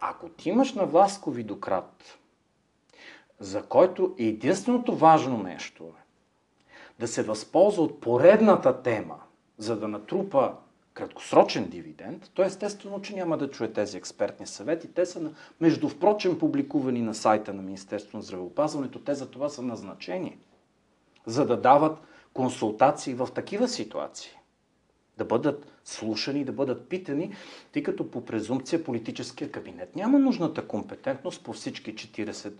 Ако ти имаш на власт ковидократ, за който единственото важно нещо е да се възползва от поредната тема, за да натрупа краткосрочен дивиденд, то естествено, че няма да чуе тези експертни съвети. Те са, между впрочем, публикувани на сайта на Министерството на здравеопазването. Те за това са назначени, за да дават консултации в такива ситуации. Да бъдат слушани, да бъдат питани, тъй като по презумпция политическия кабинет няма нужната компетентност по всички 40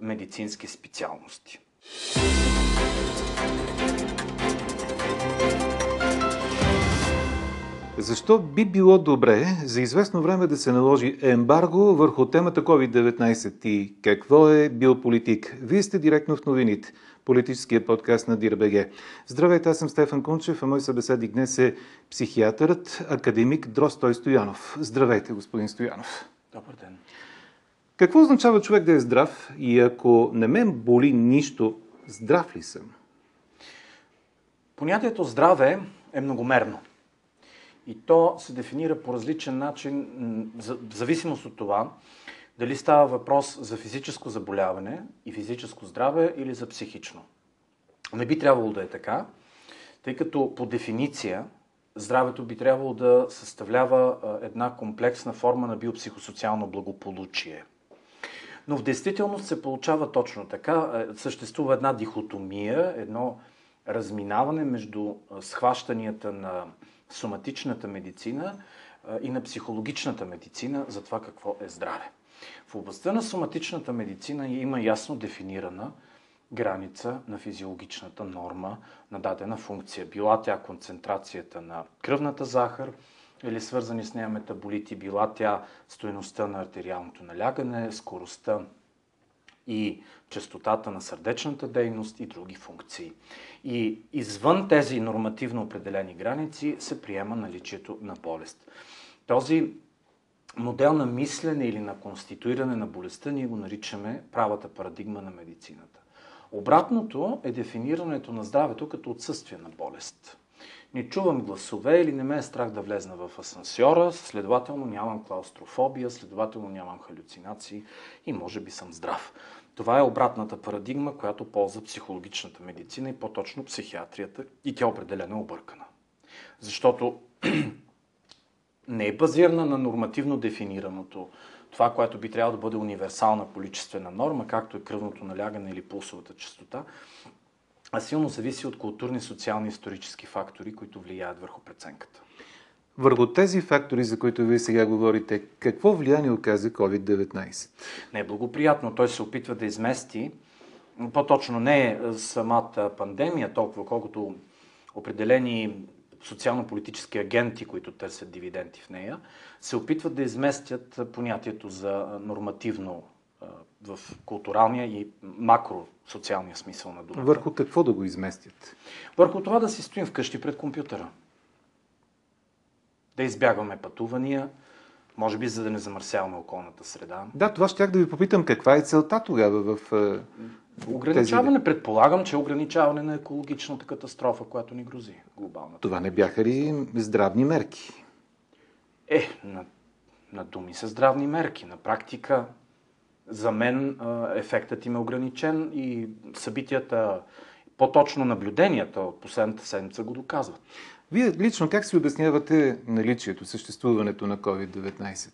медицински специалности. Защо би било добре за известно време да се наложи ембарго върху темата COVID-19 и какво е бил политик? Вие сте директно в новините, политическия подкаст на ДИРБГ. Здравейте, аз съм Стефан Кунчев, а мой събеседник днес е психиатърът, академик Дростой Стоянов. Здравейте, господин Стоянов. Добър ден. Какво означава човек да е здрав и ако не мен боли нищо, здрав ли съм? Понятието здраве е многомерно. И то се дефинира по различен начин, в зависимост от това, дали става въпрос за физическо заболяване и физическо здраве или за психично. Не би трябвало да е така, тъй като по дефиниция здравето би трябвало да съставлява една комплексна форма на биопсихосоциално благополучие. Но в действителност се получава точно така. Съществува една дихотомия, едно разминаване между схващанията на соматичната медицина и на психологичната медицина за това какво е здраве. В областта на соматичната медицина има ясно дефинирана граница на физиологичната норма на дадена функция. Била тя концентрацията на кръвната захар или свързани с нея метаболити, била тя стоеността на артериалното налягане, скоростта и частотата на сърдечната дейност и други функции. И извън тези нормативно определени граници се приема наличието на болест. Този модел на мислене или на конституиране на болестта ние го наричаме правата парадигма на медицината. Обратното е дефинирането на здравето като отсъствие на болест. Не чувам гласове или не ме е страх да влезна в асансьора, следователно нямам клаустрофобия, следователно нямам халюцинации и може би съм здрав. Това е обратната парадигма, която ползва психологичната медицина и по-точно психиатрията и тя определено е объркана. Защото не е базирана на нормативно дефинираното, това, което би трябвало да бъде универсална количествена норма, както е кръвното налягане или пулсовата частота, а силно зависи от културни, социални, исторически фактори, които влияят върху преценката. Върху тези фактори, за които вие сега говорите, какво влияние оказа COVID-19? Не е благоприятно. Той се опитва да измести, по-точно не е самата пандемия толкова, колкото определени социално-политически агенти, които търсят дивиденти в нея, се опитват да изместят понятието за нормативно в културалния и макросоциалния смисъл на думата. Върху какво да го изместят? Върху това да си стоим вкъщи пред компютъра да избягваме пътувания, може би за да не замърсяваме околната среда. Да, това ще да ви попитам каква е целта тогава в е, Ограничаване, тези... предполагам, че е ограничаване на екологичната катастрофа, която ни грози глобалната. Това не бяха ли здравни мерки? Е, на, на думи са здравни мерки. На практика, за мен ефектът им е ограничен и събитията, по-точно наблюденията от последната седмица го доказват. Вие лично как си обяснявате наличието, съществуването на COVID-19?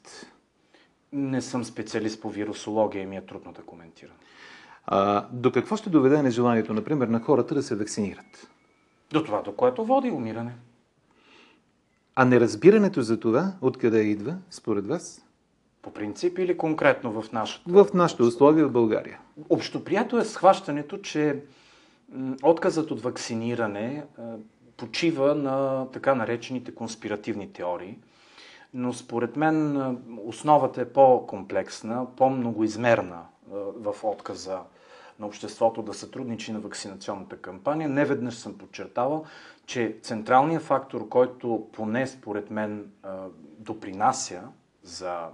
Не съм специалист по вирусология и ми е трудно да коментирам. А, до какво ще доведе нежеланието, например, на хората да се вакцинират? До това, до което води умиране. А неразбирането за това, откъде идва, според вас? По принцип или конкретно в нашото? В нашите условия в България. Общоприето е схващането, че отказът от вакциниране почива на така наречените конспиративни теории. Но според мен основата е по-комплексна, по-многоизмерна в отказа на обществото да сътрудничи на вакцинационната кампания. Не веднъж съм подчертавал, че централният фактор, който поне според мен допринася за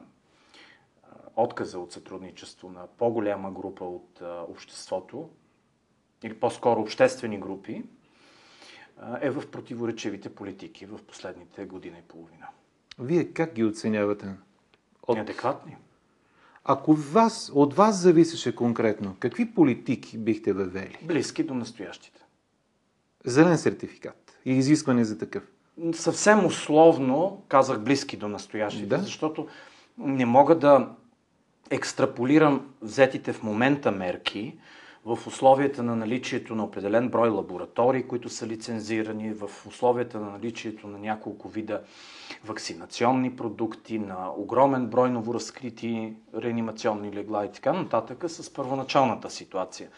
отказа от сътрудничество на по-голяма група от обществото, или по-скоро обществени групи, е в противоречивите политики в последните година и половина. Вие как ги оценявате? От... Неадекватни. Ако вас, от вас зависеше конкретно, какви политики бихте въвели? Близки до настоящите. Зелен сертификат и изискване за такъв. Съвсем условно казах близки до настоящите, Да. защото не мога да екстраполирам взетите в момента мерки в условията на наличието на определен брой лаборатории, които са лицензирани, в условията на наличието на няколко вида вакцинационни продукти, на огромен брой новоразкрити реанимационни легла и така нататък с първоначалната ситуация.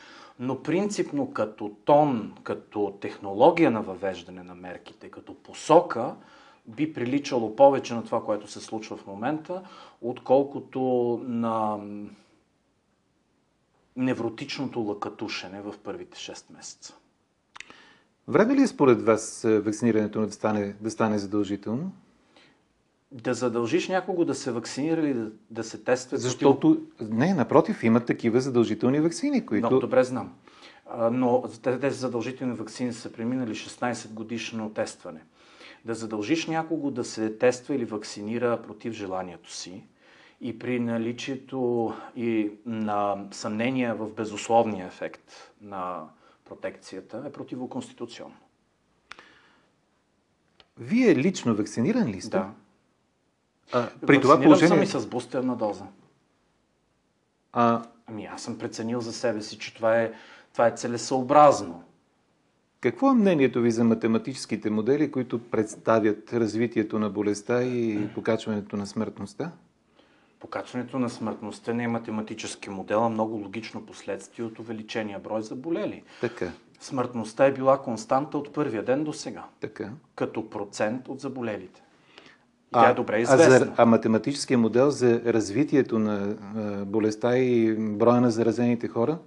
Но принципно като тон, като технология на въвеждане на мерките, като посока, би приличало повече на това, което се случва в момента, отколкото на невротичното лъкатушене в първите 6 месеца. Време ли е според вас е, вакцинирането да стане, да стане задължително? Да задължиш някого да се вакцинира или да, да се тества. Защото, не, напротив, има такива задължителни вакцини, които... Много добре знам. Но те- тези задължителни вакцини са преминали 16 годишно тестване. Да задължиш някого да се тества или вакцинира против желанието си и при наличието и на съмнения в безусловния ефект на протекцията е противоконституционно. Вие лично вакциниран ли сте? Да. А, при това положение... съм и с бустерна доза. А, Ами аз съм преценил за себе си, че това е, това е целесъобразно. Какво е мнението ви за математическите модели, които представят развитието на болестта и покачването на смъртността? Покачването на смъртността не е математически модел, а много логично последствие от увеличения брой заболели. Така, Смъртността е била константа от първия ден до сега, така. като процент от заболелите. И тя е добре а, известна. за, а математическия модел за развитието на а, болестта и броя на заразените хора?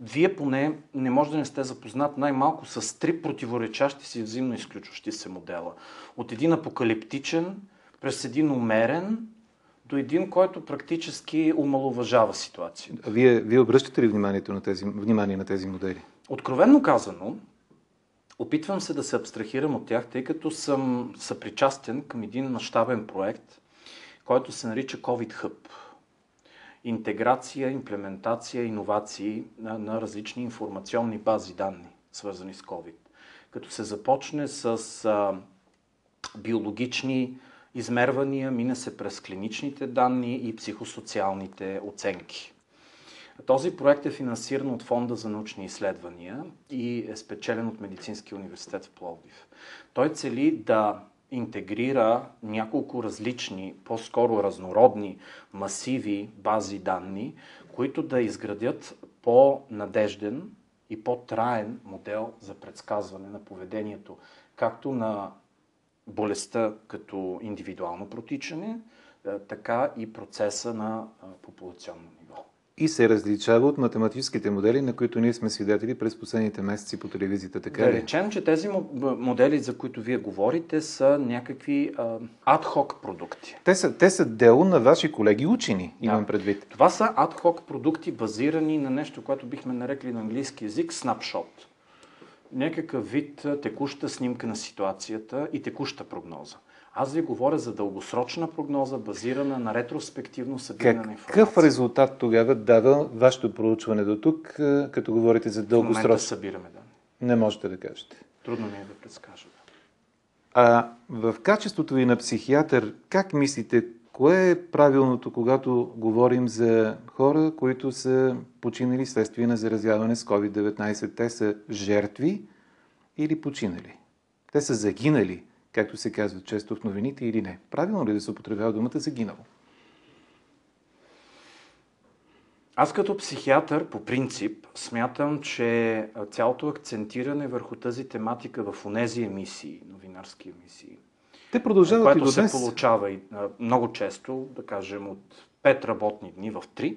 Вие поне не може да не сте запознат най-малко с три противоречащи си взаимно изключващи се модела. От един апокалиптичен, през един умерен, до един, който практически омалуважава ситуацията. Вие, вие обръщате ли вниманието на тези, внимание на тези модели? Откровенно казано, опитвам се да се абстрахирам от тях, тъй като съм съпричастен към един мащабен проект, който се нарича COVID Hub. Интеграция, имплементация, иновации на, на различни информационни бази данни, свързани с COVID. Като се започне с а, биологични измервания, мине се през клиничните данни и психосоциалните оценки. Този проект е финансиран от Фонда за научни изследвания и е спечелен от Медицинския университет в Пловдив. Той цели да интегрира няколко различни, по-скоро разнородни масиви, бази данни, които да изградят по-надежден и по-траен модел за предсказване на поведението, както на болестта като индивидуално протичане, е, така и процеса на е, популационно ниво. И се различава от математическите модели, на които ние сме свидетели през последните месеци по телевизията. Така Да ли? речем, че тези модели, за които вие говорите, са някакви адхок продукти. Те са, те са дело на ваши колеги учени, имам Да. предвид. Това са адхок продукти, базирани на нещо, което бихме нарекли на английски язик snapshot. Някакъв вид а, текуща снимка на ситуацията и текуща прогноза. Аз ви говоря за дългосрочна прогноза, базирана на ретроспективно събиране на Какъв информация. резултат тогава дава вашето проучване до тук, е, като говорите за В момента дългосрочно? събираме данни. Не можете да кажете. Трудно ми е да предскажа. А в качеството ви на психиатър, как мислите, кое е правилното, когато говорим за хора, които са починали следствие на заразяване с COVID-19? Те са жертви или починали? Те са загинали, както се казва често в новините или не? Правилно ли е да се употребява думата загинало? Аз като психиатър, по принцип, смятам, че цялото акцентиране върху тази тематика в онези емисии, новинарски емисии, Те продължават и което до се днес. получава и, много често, да кажем, от 5 работни дни в 3,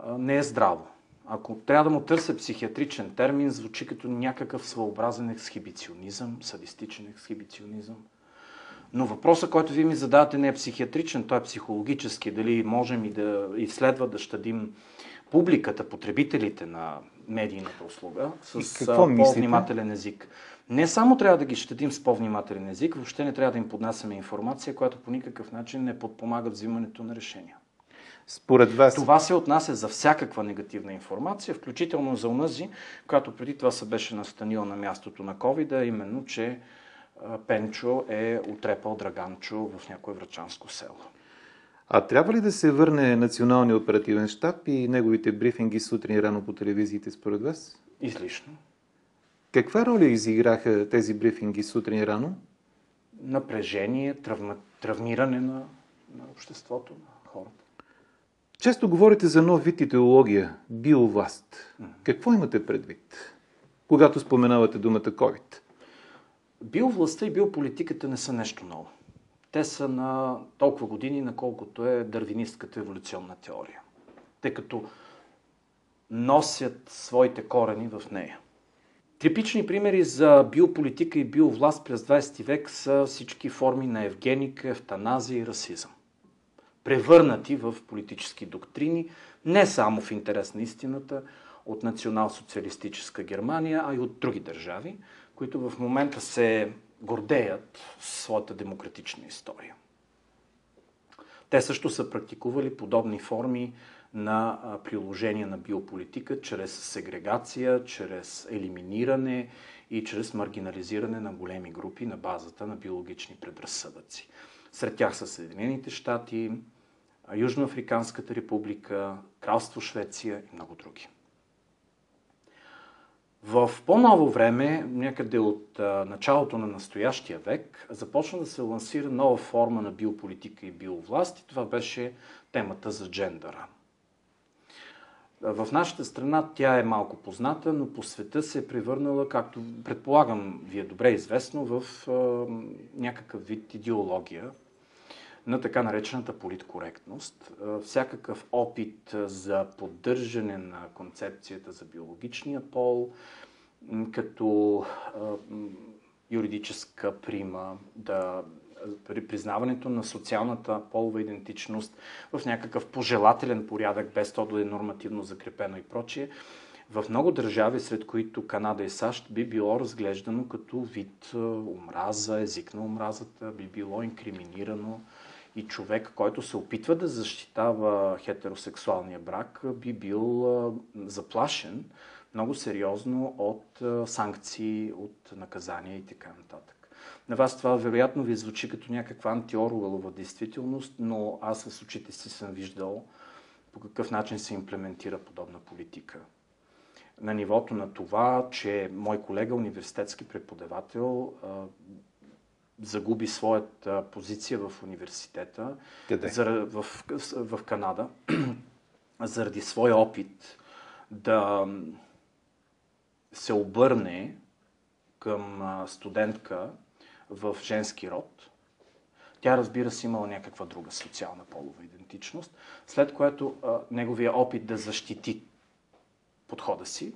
а, не е здраво. Ако трябва да му търся психиатричен термин, звучи като някакъв своеобразен ексхибиционизъм, садистичен ексхибиционизъм. Но въпросът, който вие ми задавате, не е психиатричен, той е психологически. Дали можем и да изследва да щадим публиката, потребителите на медийната услуга И с по-внимателен език. Не само трябва да ги щадим с по-внимателен език, въобще не трябва да им поднасяме информация, която по никакъв начин не подпомага взимането на решения. Според вас... Това се отнася за всякаква негативна информация, включително за унази, която преди това се беше настанила на мястото на COVID, именно, че Пенчо е отрепал Драганчо в някое врачанско село. А трябва ли да се върне Националния оперативен штаб и неговите брифинги сутрин рано по телевизиите според вас? Излишно. Каква роля изиграха тези брифинги сутрин рано? Напрежение, травма, травмиране на, на обществото, на хората. Често говорите за нов вид идеология – биовласт. Какво имате предвид, когато споменавате думата COVID? Биовластта и биополитиката не са нещо ново. Те са на толкова години, наколкото е дървинистката еволюционна теория. Тъй като носят своите корени в нея. Типични примери за биополитика и биовласт през 20 век са всички форми на евгеника, евтаназия и расизъм. Превърнати в политически доктрини, не само в интерес на истината, от национал-социалистическа Германия, а и от други държави, които в момента се гордеят своята демократична история. Те също са практикували подобни форми на приложение на биополитика чрез сегрегация, чрез елиминиране и чрез маргинализиране на големи групи на базата на биологични предразсъдъци. Сред тях са Съединените щати, Южноафриканската република, Кралство Швеция и много други. В по-ново време, някъде от началото на настоящия век, започна да се лансира нова форма на биополитика и биовласт и това беше темата за джендъра. В нашата страна тя е малко позната, но по света се е превърнала, както предполагам ви е добре известно, в някакъв вид идеология, на така наречената политкоректност. Всякакъв опит за поддържане на концепцията за биологичния пол, като юридическа прима, да, при признаването на социалната полова идентичност в някакъв пожелателен порядък, без то да е нормативно закрепено и прочие, в много държави, сред които Канада и САЩ, би било разглеждано като вид омраза, език на омразата, би било инкриминирано и човек, който се опитва да защитава хетеросексуалния брак, би бил заплашен много сериозно от санкции, от наказания и така нататък. На вас това вероятно ви звучи като някаква антиоруелова действителност, но аз с очите си съм виждал по какъв начин се имплементира подобна политика. На нивото на това, че мой колега, университетски преподавател, загуби своята позиция в университета Къде? За, в, в Канада заради своя опит да се обърне към студентка в женски род. Тя, разбира се, имала някаква друга социална полова идентичност, след което а, неговия опит да защити подхода си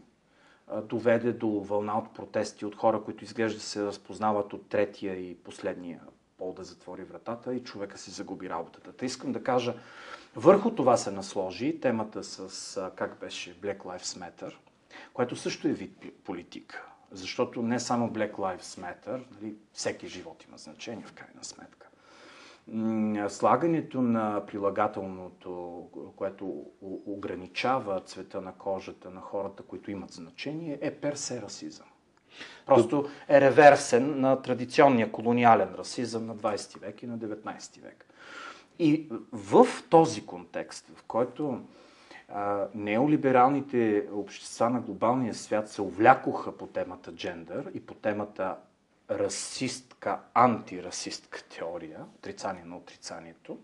доведе до вълна от протести от хора, които изглежда се разпознават от третия и последния пол да затвори вратата и човека си загуби работата. Та искам да кажа, върху това се насложи темата с, как беше, Black Lives Matter, което също е вид политика. Защото не само Black Lives Matter, нали, всеки живот има значение в крайна сметка слагането на прилагателното, което ограничава цвета на кожата на хората, които имат значение, е персе расизъм. Просто е реверсен на традиционния колониален расизъм на 20 век и на 19 век. И в този контекст, в който неолибералните общества на глобалния свят се увлякоха по темата джендър и по темата расистка, антирасистка теория, отрицание на отрицанието,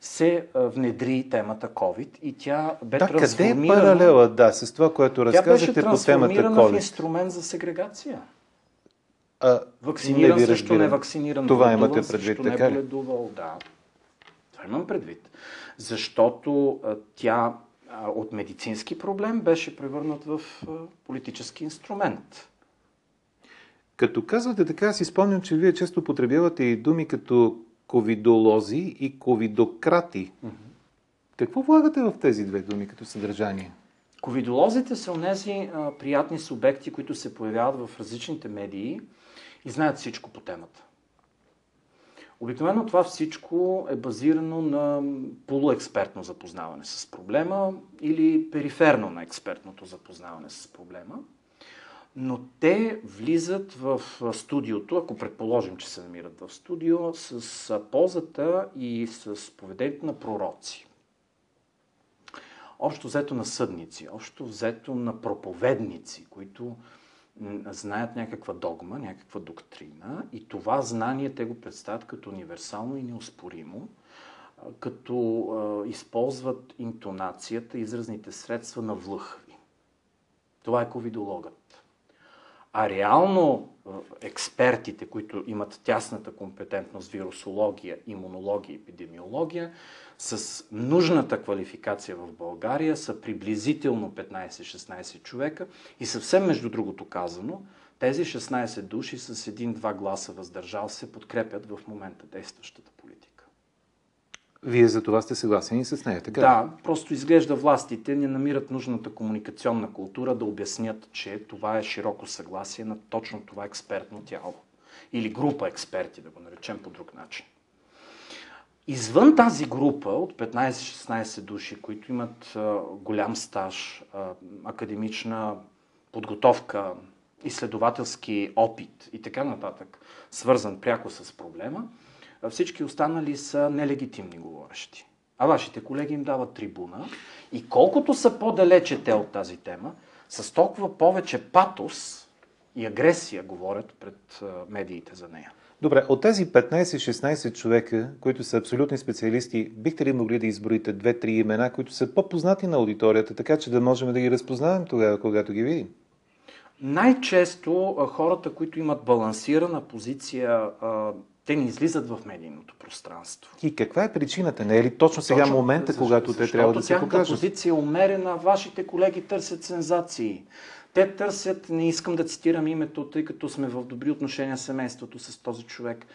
се внедри темата COVID и тя бе да, трансформирана... къде е паралела, да, с това, което разказахте по темата COVID? в инструмент за сегрегация. А, Вакциниран също невакциниран. Това имате предвид, така ли? да. Това имам предвид. Защото тя от медицински проблем беше превърнат в политически инструмент. Като казвате така, си спомням, че вие често потребявате и думи като ковидолози и ковидократи. Mm-hmm. Какво влагате в тези две думи като съдържание? Ковидолозите са онези а, приятни субекти, които се появяват в различните медии и знаят всичко по темата. Обикновено това всичко е базирано на полуекспертно запознаване с проблема или периферно на експертното запознаване с проблема. Но те влизат в студиото, ако предположим, че се намират в студио, с ползата и с поведението на пророци. Общо взето на съдници, общо взето на проповедници, които знаят някаква догма, някаква доктрина и това знание те го представят като универсално и неоспоримо, като а, използват интонацията, изразните средства на влъхви. Това е ковидологът. А реално експертите, които имат тясната компетентност вирусология, имунология, епидемиология, с нужната квалификация в България са приблизително 15-16 човека и съвсем между другото казано, тези 16 души с един-два гласа въздържал се подкрепят в момента действащата политика. Вие за това сте съгласени с нея, така Да, просто изглежда властите не намират нужната комуникационна култура да обяснят, че това е широко съгласие на точно това експертно тяло. Или група експерти, да го наречем по друг начин. Извън тази група от 15-16 души, които имат голям стаж, академична подготовка, изследователски опит и така нататък, свързан пряко с проблема, всички останали са нелегитимни говорещи. А вашите колеги им дават трибуна и колкото са по-далече те от тази тема, с толкова повече патос и агресия говорят пред медиите за нея. Добре, от тези 15-16 човека, които са абсолютни специалисти, бихте ли могли да изброите две-три имена, които са по-познати на аудиторията, така че да можем да ги разпознаем тогава, когато ги видим? Най-често хората, които имат балансирана позиция, те не излизат в медийното пространство. И каква е причината? Не е ли точно сега точно, момента, защо, когато те трябва да се покажат? позиция е умерена, вашите колеги търсят сензации. Те търсят, не искам да цитирам името, тъй като сме в добри отношения с семейството с този човек.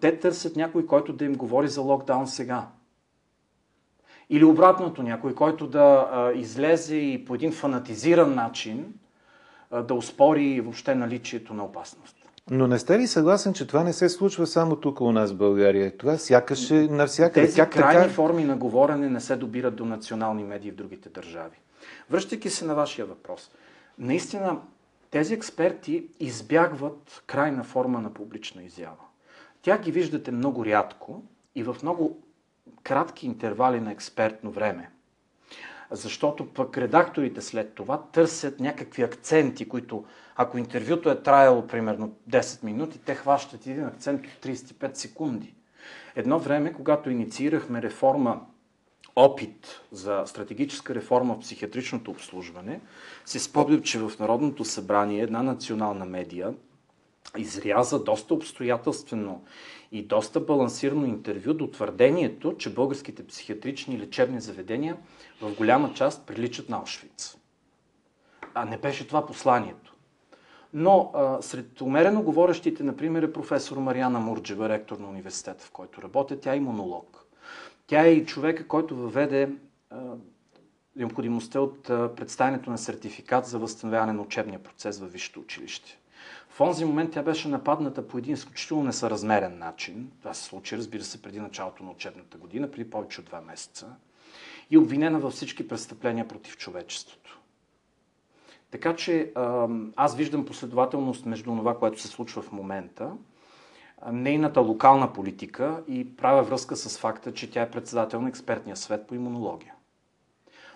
Те търсят някой, който да им говори за локдаун сега. Или обратното, някой, който да излезе и по един фанатизиран начин да успори въобще наличието на опасност. Но не сте ли съгласен, че това не се случва само тук у нас в България? Това сякаш е навсякъде. Тези как крайни така... форми на говорене не се добират до национални медии в другите държави. Връщайки се на вашия въпрос – наистина тези експерти избягват крайна форма на публична изява. Тя ги виждате много рядко и в много кратки интервали на експертно време. Защото пък редакторите след това търсят някакви акценти, които ако интервюто е траяло примерно 10 минути, те хващат един акцент от 35 секунди. Едно време, когато инициирахме реформа опит за стратегическа реформа в психиатричното обслужване, се спомням, че в Народното събрание една национална медия изряза доста обстоятелствено и доста балансирано интервю до твърдението, че българските психиатрични лечебни заведения в голяма част приличат на Аушвиц. А не беше това посланието. Но а, сред умерено говорещите, например, е професор Мариана Мурджева, ректор на университета, в който работя. Тя е имунолог. Тя е и човека, който въведе а, необходимостта от а, представянето на сертификат за възстановяване на учебния процес във висшето училище. В онзи момент тя беше нападната по един изключително несъразмерен начин. Това се случи, разбира се, преди началото на учебната година, преди повече от два месеца. И обвинена във всички престъпления против човечеството. Така че аз виждам последователност между това, което се случва в момента нейната локална политика и правя връзка с факта, че тя е председател на експертния свет по имунология.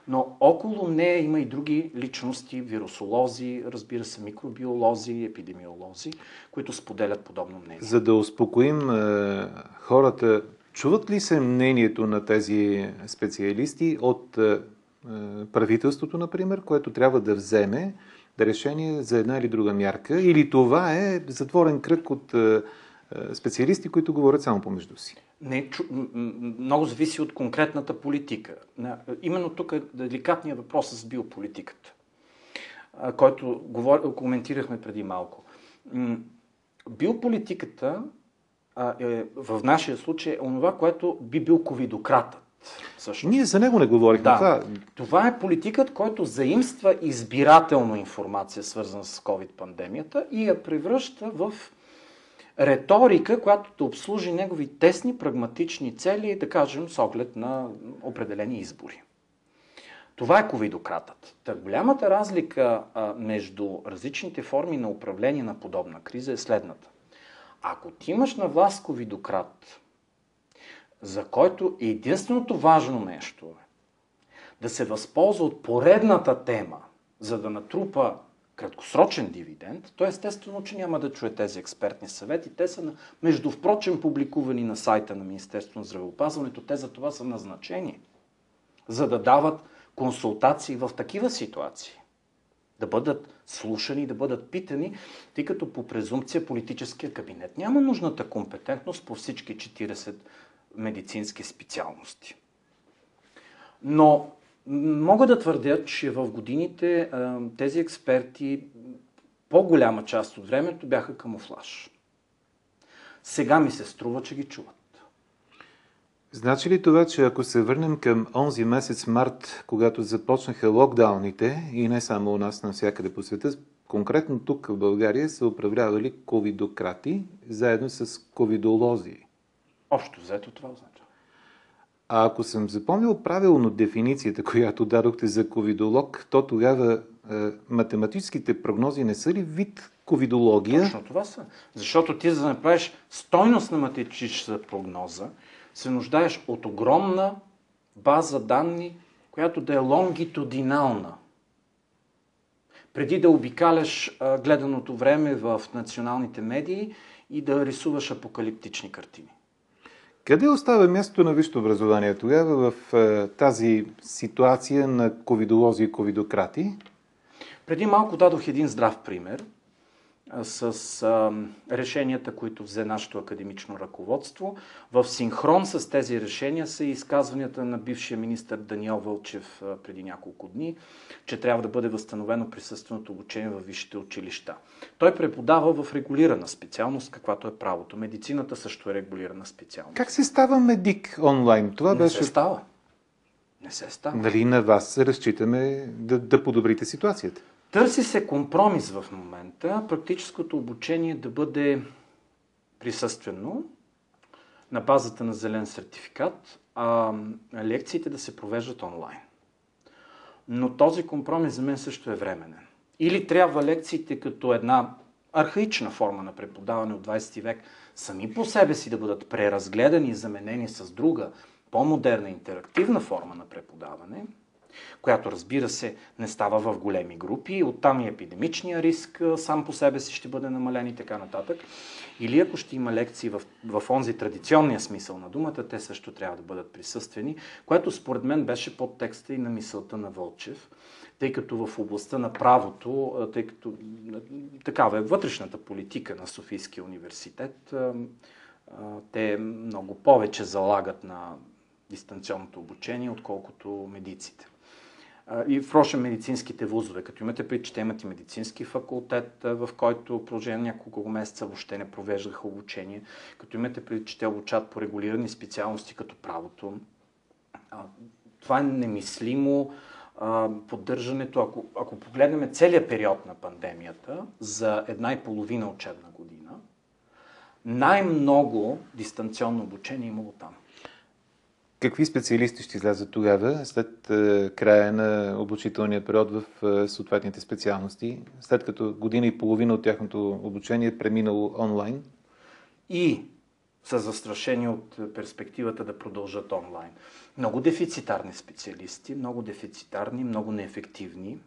Но около нея има и други личности, вирусолози, разбира се, микробиолози, епидемиолози, които споделят подобно мнение. За да успокоим е, хората, чуват ли се мнението на тези специалисти от е, правителството, например, което трябва да вземе решение за една или друга мярка, или това е затворен кръг от е, е, специалисти, които говорят само помежду си. Не, чу, много зависи от конкретната политика. Именно тук е деликатният въпрос с биополитиката, който говор, коментирахме преди малко. Биополитиката е, в нашия случай е онова, което би бил ковидократът. Също. Ние за него не говорихме. Да. Това... това е политикът, който заимства избирателно информация, свързана с COVID-пандемията и я превръща в риторика, която да обслужи негови тесни, прагматични цели, да кажем, с оглед на определени избори. Това е ковидократът. Та голямата разлика а, между различните форми на управление на подобна криза е следната. Ако ти имаш на власт ковидократ, за който единственото важно нещо е да се възползва от поредната тема, за да натрупа краткосрочен дивиденд, то естествено, че няма да чуе тези експертни съвети. Те са, между впрочем, публикувани на сайта на Министерството на здравеопазването. Те за това са назначени, за да дават консултации в такива ситуации. Да бъдат слушани, да бъдат питани, тъй като по презумпция политическия кабинет няма нужната компетентност по всички 40 медицински специалности. Но мога да твърдя, че в годините тези експерти по-голяма част от времето бяха камуфлаж. Сега ми се струва, че ги чуват. Значи ли това, че ако се върнем към онзи месец март, когато започнаха локдауните и не само у нас, навсякъде по света, конкретно тук в България са управлявали ковидократи заедно с ковидолози? Общо взето това означава. А ако съм запомнил правилно дефиницията, която дадохте за ковидолог, то тогава е, математическите прогнози не са ли вид ковидология? Точно това са. Защото ти за да направиш стойност на математическа прогноза, се нуждаеш от огромна база данни, която да е лонгитудинална. Преди да обикаляш гледаното време в националните медии и да рисуваш апокалиптични картини. Къде остава мястото на висшето образование тогава в е, тази ситуация на ковидолози и ковидократи? Преди малко дадох един здрав пример – с а, решенията, които взе нашето академично ръководство. В синхрон с тези решения са и изказванията на бившия министр Даниел Вълчев а, преди няколко дни, че трябва да бъде възстановено присъственото обучение в висшите училища. Той преподава в регулирана специалност, каквато е правото. Медицината също е регулирана специалност. Как се става медик онлайн? Това Не беше... се става. Не се става. Нали на вас разчитаме да, да подобрите ситуацията? Търси се компромис в момента, практическото обучение да бъде присъствено на базата на зелен сертификат, а лекциите да се провеждат онлайн. Но този компромис за мен също е временен. Или трябва лекциите като една архаична форма на преподаване от 20 век сами по себе си да бъдат преразгледани и заменени с друга, по-модерна интерактивна форма на преподаване – която разбира се не става в големи групи, оттам и епидемичния риск сам по себе си ще бъде намален и така нататък. Или ако ще има лекции в, в онзи традиционния смисъл на думата, те също трябва да бъдат присъствени, което според мен беше под текста и на мисълта на Вълчев, тъй като в областта на правото, тъй като такава е вътрешната политика на Софийския университет, те много повече залагат на дистанционното обучение, отколкото медиците и впрочем медицинските вузове. Като имате предвид, че те имат и медицински факултет, в който в продължение няколко месеца въобще не провеждаха обучение. Като имате предвид, че те обучат по регулирани специалности като правото. Това е немислимо поддържането, ако, ако погледнем целият период на пандемията за една и половина учебна година, най-много дистанционно обучение е имало там. Какви специалисти ще излязат тогава, след е, края на обучителния период в е, съответните специалности, след като година и половина от тяхното обучение е преминало онлайн? И са застрашени от перспективата да продължат онлайн. Много дефицитарни специалисти, много дефицитарни, много неефективни.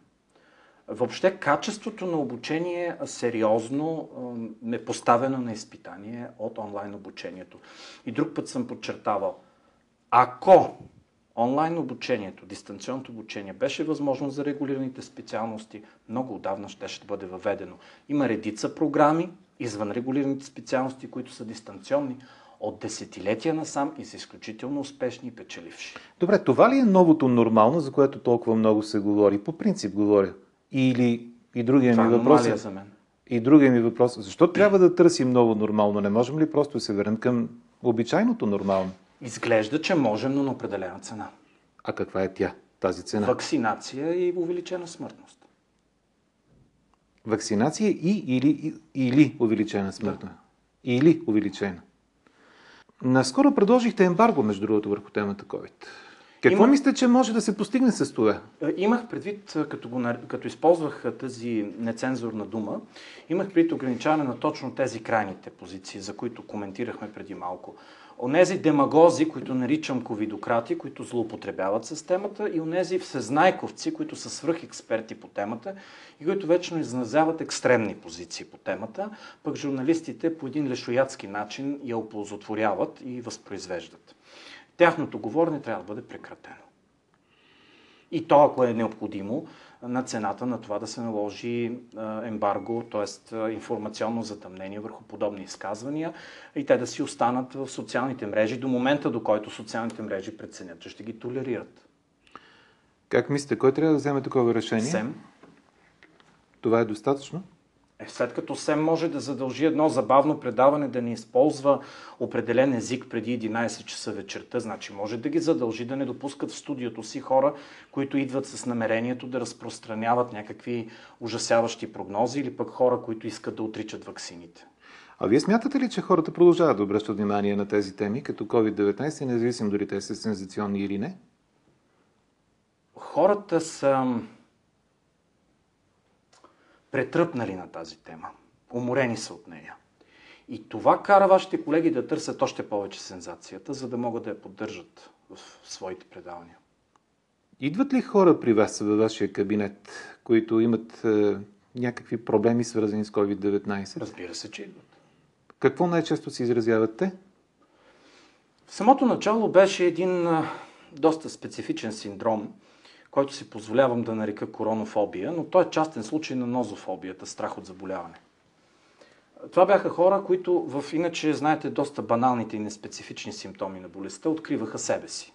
Въобще качеството на обучение сериозно е поставено на изпитание от онлайн обучението. И друг път съм подчертавал – ако онлайн обучението, дистанционното обучение беше възможно за регулираните специалности, много отдавна ще, ще бъде въведено. Има редица програми извън регулираните специалности, които са дистанционни от десетилетия насам и са изключително успешни и печеливши. Добре, това ли е новото нормално, за което толкова много се говори? По принцип говоря. Или и другия това ми е въпрос е за мен. И другия ми въпрос, защо трябва да търсим ново нормално? Не можем ли просто да се върнем към обичайното нормално? Изглежда, че можем, но на определена цена. А каква е тя, тази цена? Вакцинация и увеличена смъртност. Вакцинация и или, или увеличена смъртност? Да. или увеличена. Наскоро предложихте ембарго, между другото, върху темата COVID. Какво Има... мислите, че може да се постигне с това? Е, имах предвид, като, го, като използвах тази нецензурна дума, имах предвид ограничаване на точно тези крайните позиции, за които коментирахме преди малко. Онези демагози, които наричам ковидократи, които злоупотребяват с темата и онези всезнайковци, които са свръхексперти по темата и които вечно изназяват екстремни позиции по темата, пък журналистите по един лешоядски начин я оползотворяват и възпроизвеждат. Тяхното говорене трябва да бъде прекратено. И то, ако е необходимо, на цената на това да се наложи ембарго, т.е. информационно затъмнение върху подобни изказвания и те да си останат в социалните мрежи до момента, до който социалните мрежи преценят, че ще ги толерират. Как мислите, кой трябва да вземе такова решение? СЕМ. Това е достатъчно? Е, след като СЕМ може да задължи едно забавно предаване да не използва определен език преди 11 часа вечерта, значи може да ги задължи да не допускат в студиото си хора, които идват с намерението да разпространяват някакви ужасяващи прогнози или пък хора, които искат да отричат ваксините. А вие смятате ли, че хората продължават да обръщат внимание на тези теми, като COVID-19, независимо дали те са сензационни или не? Хората са претръпнали на тази тема. Уморени са от нея. И това кара вашите колеги да търсят още повече сензацията, за да могат да я поддържат в своите предавания. Идват ли хора при вас във вашия кабинет, които имат е, някакви проблеми, свързани с COVID-19? Разбира се, че идват. Какво най-често се изразяват те? В самото начало беше един е, доста специфичен синдром – който си позволявам да нарека коронофобия, но той е частен случай на нозофобията, страх от заболяване. Това бяха хора, които в иначе, знаете, доста баналните и неспецифични симптоми на болестта откриваха себе си.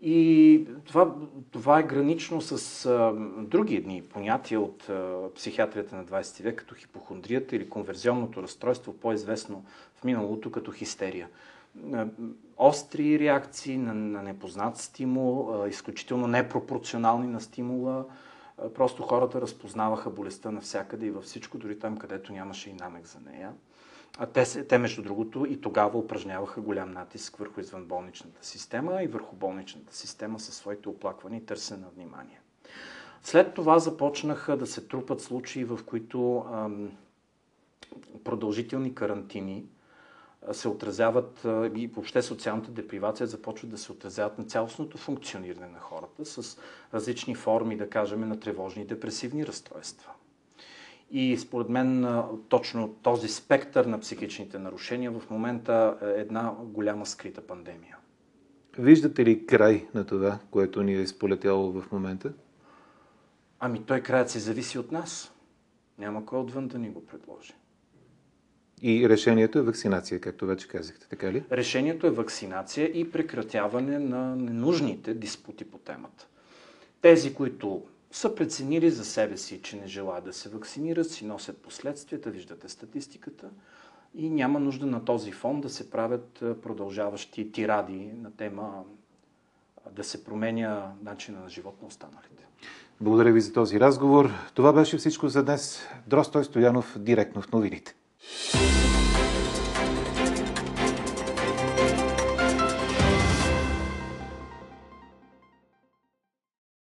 И това, това е гранично с а, други едни понятия от а, психиатрията на 20 век, като хипохондрията или конверзионното разстройство, по-известно в миналото като хистерия остри реакции на, на непознат стимул, изключително непропорционални на стимула. Просто хората разпознаваха болестта навсякъде и във всичко, дори там, където нямаше и намек за нея. А те, те, между другото, и тогава упражняваха голям натиск върху извънболничната система и върху болничната система със своите оплаквания и търсене на внимание. След това започнаха да се трупат случаи, в които ам, продължителни карантини, се отразяват и въобще социалната депривация започва да се отразяват на цялостното функциониране на хората с различни форми, да кажем, на тревожни и депресивни разстройства. И според мен точно този спектър на психичните нарушения в момента е една голяма скрита пандемия. Виждате ли край на това, което ни е изполетяло в момента? Ами той краят си зависи от нас. Няма кой отвън да ни го предложи. И решението е вакцинация, както вече казахте, така ли? Решението е вакцинация и прекратяване на ненужните диспути по темата. Тези, които са преценили за себе си, че не желаят да се вакцинират, си носят последствията, виждате статистиката, и няма нужда на този фон да се правят продължаващи тиради на тема да се променя начина на живот на останалите. Благодаря ви за този разговор. Това беше всичко за днес. Дростой Стоянов, директно в новините.